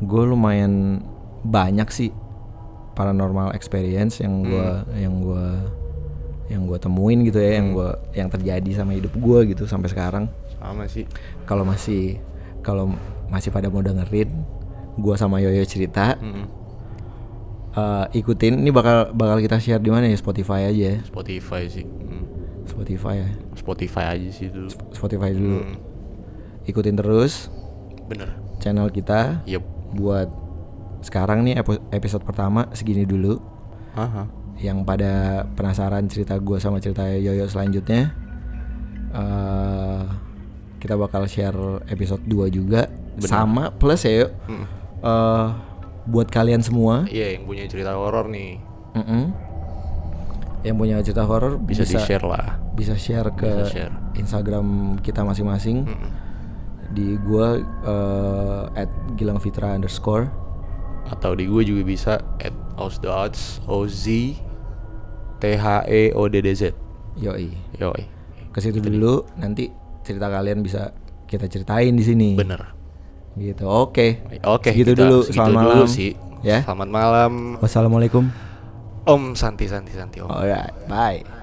gue lumayan banyak sih paranormal experience yang gue yang gue yang gue temuin gitu ya yang gue yang terjadi sama hidup gue gitu sampai sekarang. Sama sih. Kalau masih kalau masih pada mau dengerin gue sama Yoyo cerita. Mm-mm. eh, ikutin ini bakal bakal kita share di mana ya? Spotify aja ya? Spotify sih. Hmm. Spotify ya? Spotify aja sih dulu. Spotify dulu. Hmm. ikutin terus. Bener. Channel kita Yep. buat sekarang nih episode pertama segini dulu. Aha. yang pada penasaran cerita gue sama cerita Yoyo selanjutnya eh kita bakal share episode 2 juga sama plus ya Yo Mm. eh, buat kalian semua. Iya yang punya cerita horor nih. Mm-mm, yang punya cerita horor Bisa, bisa di-share lah. bisa share ke Bisa share. Instagram kita masing-masing. Mm-mm. di gua eh, at Gilang Fitra underscore. Atau di gue juga bisa At Osdots OZ T H E O D D Z. Yoi. Yoi. Ke situ dulu nanti cerita kalian bisa kita ceritain di sini. Bener gitu. Oke. Oke kita- dulu. selamat dulu malam. sih. Ya. Selamat malam. Wassalamualaikum. Om Santi Santi Santi Om. Alright bye